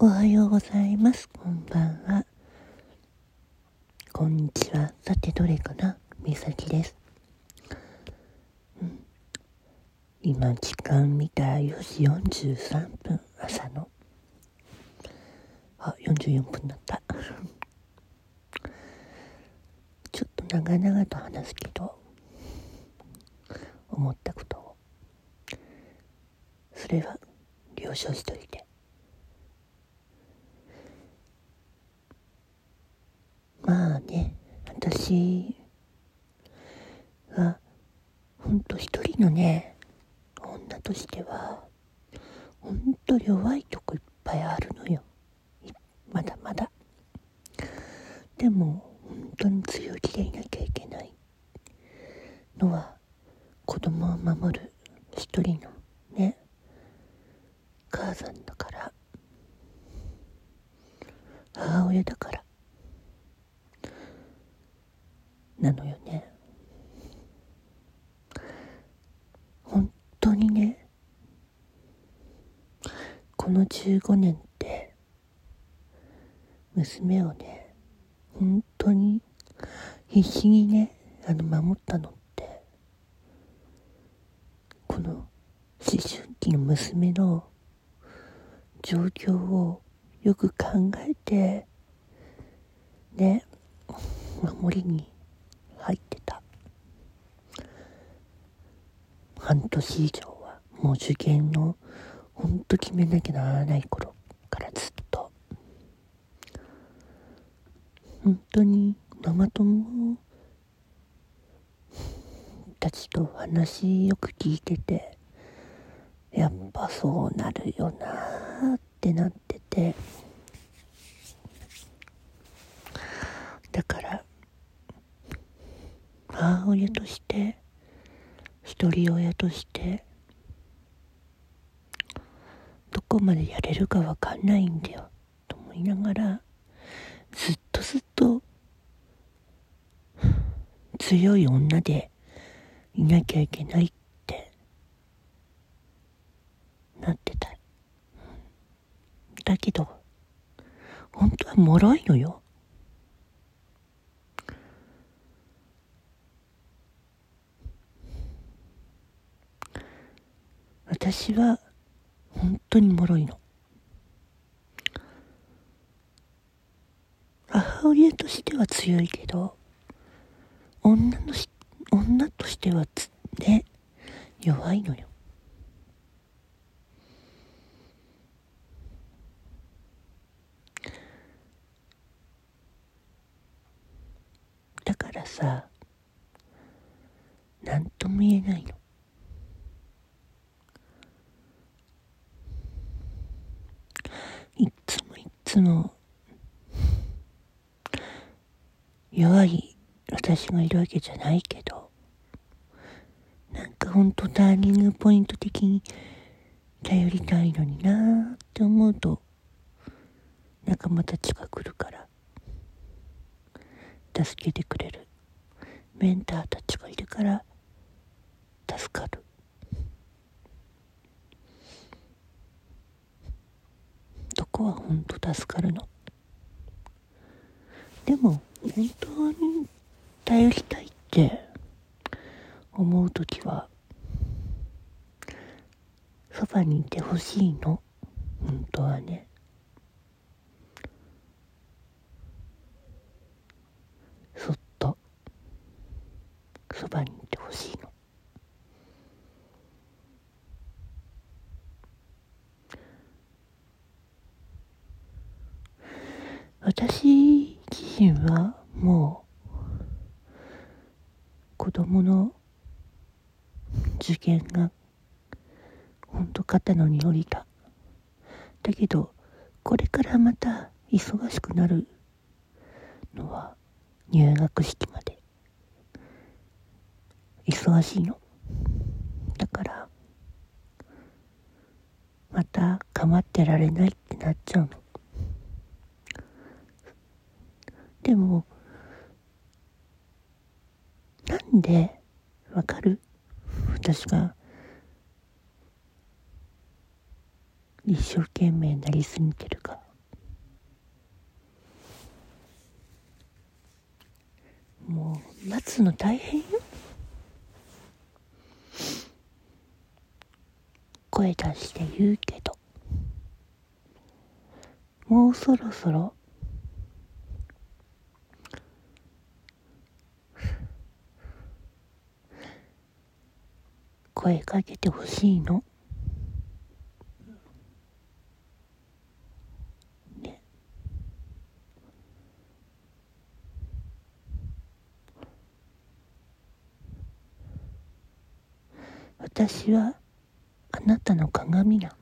おはようございます。こんばんは。こんにちは。さて、どれかな？みさきです。うん。今、時間見たら4時43分、朝の。あ、44分だった。ちょっと長々と話すけど、思ったことを。それは、了承しといて。まあね私はほんと一人のね女としてはほんと弱いとこいっぱいあるのよ。まだまだ。でも本当に強気でいなきゃいけないのは子供を守る一人のね母さんだから。母親だから。なのよね。本当にねこの15年って娘をね本当に必死にねあの守ったのってこの思春期の娘の状況をよく考えてね守りに入ってた半年以上はもう受験のほんと決めなきゃならない頃からずっと。本当にママ友たちと話よく聞いててやっぱそうなるよなってなってて。だから母親として一人親としてどこまでやれるかわかんないんだよと思いながらずっとずっと強い女でいなきゃいけないってなってた。だけど本当は脆いのよ。私は本当に脆いの。母親としては強いけど女のし女としてはつね弱いのよ。だからさ何とも言えないの。つも弱い私がいるわけじゃないけどなんかほんとターニングポイント的に頼りたいのになーって思うと仲間たちが来るから助けてくれるメンターたちがいるから助かる。こは本当助かるの。でも本当に頼りたいって思う時はそばにいてほしいの。本当はね。そっとそばにいてほしいの。私自身はもう子供の受験がほんと肩のに降りた。だけどこれからまた忙しくなるのは入学式まで。忙しいの。だからまた構ってられないってなっちゃうの。でもなんでわかる？私が一生懸命なりすぎてるか。もう待つの大変よ。声出して言うけど。もうそろそろ声かけてほしいの。ね。私はあなたの鏡なの。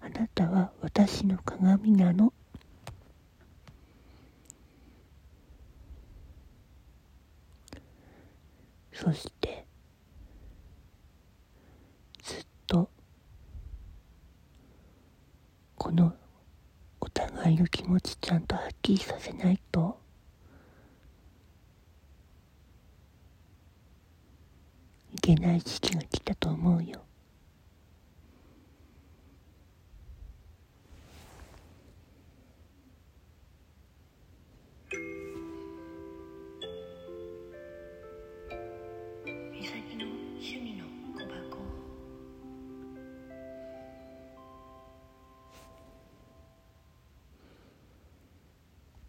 あなたは私の鏡なの。そしてずっとこのお互いの気持ちちゃんとはっきりさせないと。いけない時期が来たと思う。